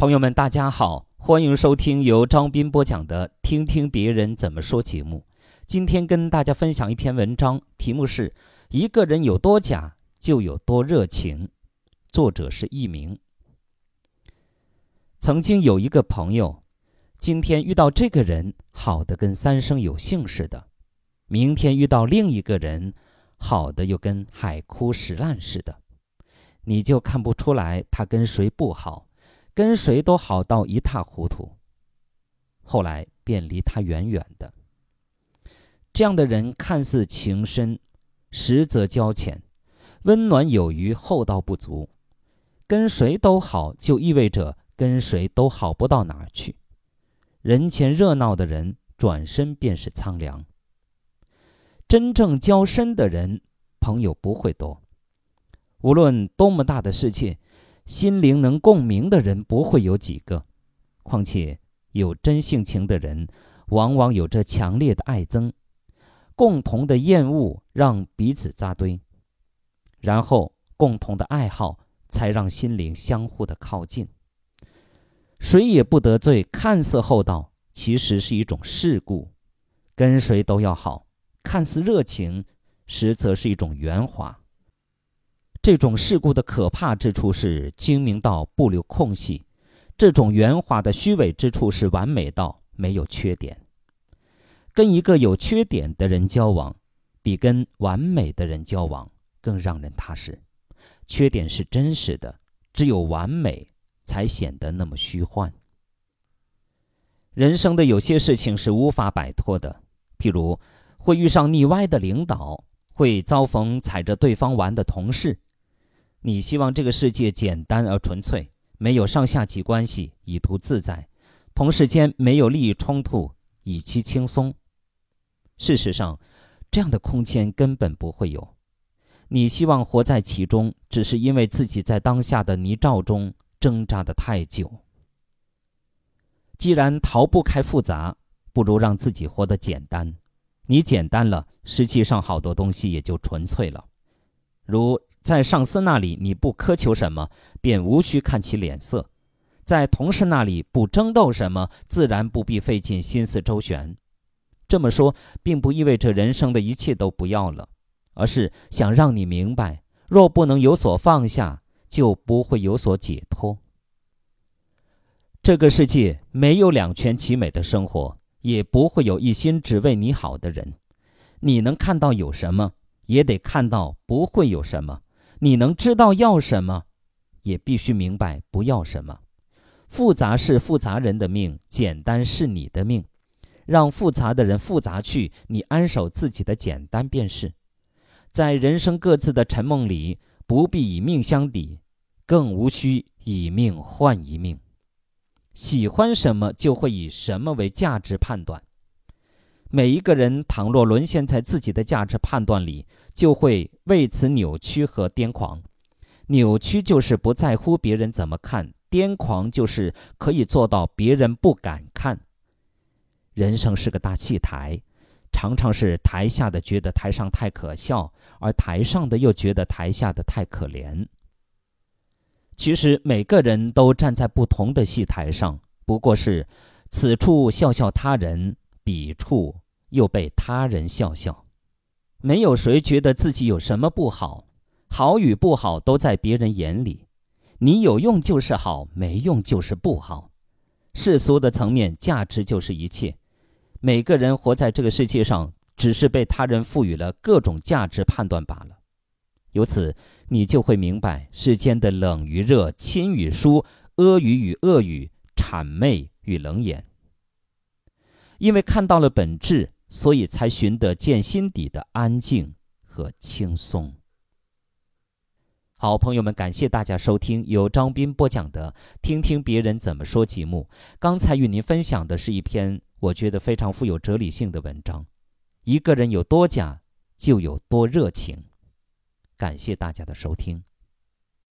朋友们，大家好，欢迎收听由张斌播讲的《听听别人怎么说》节目。今天跟大家分享一篇文章，题目是“一个人有多假，就有多热情”，作者是佚名。曾经有一个朋友，今天遇到这个人，好的跟三生有幸似的；明天遇到另一个人，好的又跟海枯石烂似的。你就看不出来他跟谁不好。跟谁都好到一塌糊涂，后来便离他远远的。这样的人看似情深，实则交浅，温暖有余，厚道不足。跟谁都好，就意味着跟谁都好不到哪儿去。人前热闹的人，转身便是苍凉。真正交深的人，朋友不会多。无论多么大的世界。心灵能共鸣的人不会有几个，况且有真性情的人，往往有着强烈的爱憎，共同的厌恶让彼此扎堆，然后共同的爱好才让心灵相互的靠近。谁也不得罪，看似厚道，其实是一种世故；跟谁都要好，看似热情，实则是一种圆滑。这种事故的可怕之处是精明到不留空隙，这种圆滑的虚伪之处是完美到没有缺点。跟一个有缺点的人交往，比跟完美的人交往更让人踏实。缺点是真实的，只有完美才显得那么虚幻。人生的有些事情是无法摆脱的，譬如会遇上腻歪的领导，会遭逢踩着对方玩的同事。你希望这个世界简单而纯粹，没有上下级关系，以图自在；同时间没有利益冲突，以期轻松。事实上，这样的空间根本不会有。你希望活在其中，只是因为自己在当下的泥沼中挣扎的太久。既然逃不开复杂，不如让自己活得简单。你简单了，实际上好多东西也就纯粹了，如。在上司那里，你不苛求什么，便无需看其脸色；在同事那里不争斗什么，自然不必费尽心思周旋。这么说，并不意味着人生的一切都不要了，而是想让你明白：若不能有所放下，就不会有所解脱。这个世界没有两全其美的生活，也不会有一心只为你好的人。你能看到有什么，也得看到不会有什么。你能知道要什么，也必须明白不要什么。复杂是复杂人的命，简单是你的命。让复杂的人复杂去，你安守自己的简单便是。在人生各自的沉梦里，不必以命相抵，更无需以命换一命。喜欢什么，就会以什么为价值判断。每一个人，倘若沦陷在自己的价值判断里，就会为此扭曲和癫狂。扭曲就是不在乎别人怎么看，癫狂就是可以做到别人不敢看。人生是个大戏台，常常是台下的觉得台上太可笑，而台上的又觉得台下的太可怜。其实每个人都站在不同的戏台上，不过是此处笑笑他人。笔触又被他人笑笑，没有谁觉得自己有什么不好，好与不好都在别人眼里。你有用就是好，没用就是不好。世俗的层面，价值就是一切。每个人活在这个世界上，只是被他人赋予了各种价值判断罢了。由此，你就会明白世间的冷与热、亲与疏、阿谀与恶语、谄媚与冷眼。因为看到了本质，所以才寻得见心底的安静和轻松。好，朋友们，感谢大家收听由张斌播讲的《听听别人怎么说》节目。刚才与您分享的是一篇我觉得非常富有哲理性的文章。一个人有多假，就有多热情。感谢大家的收听。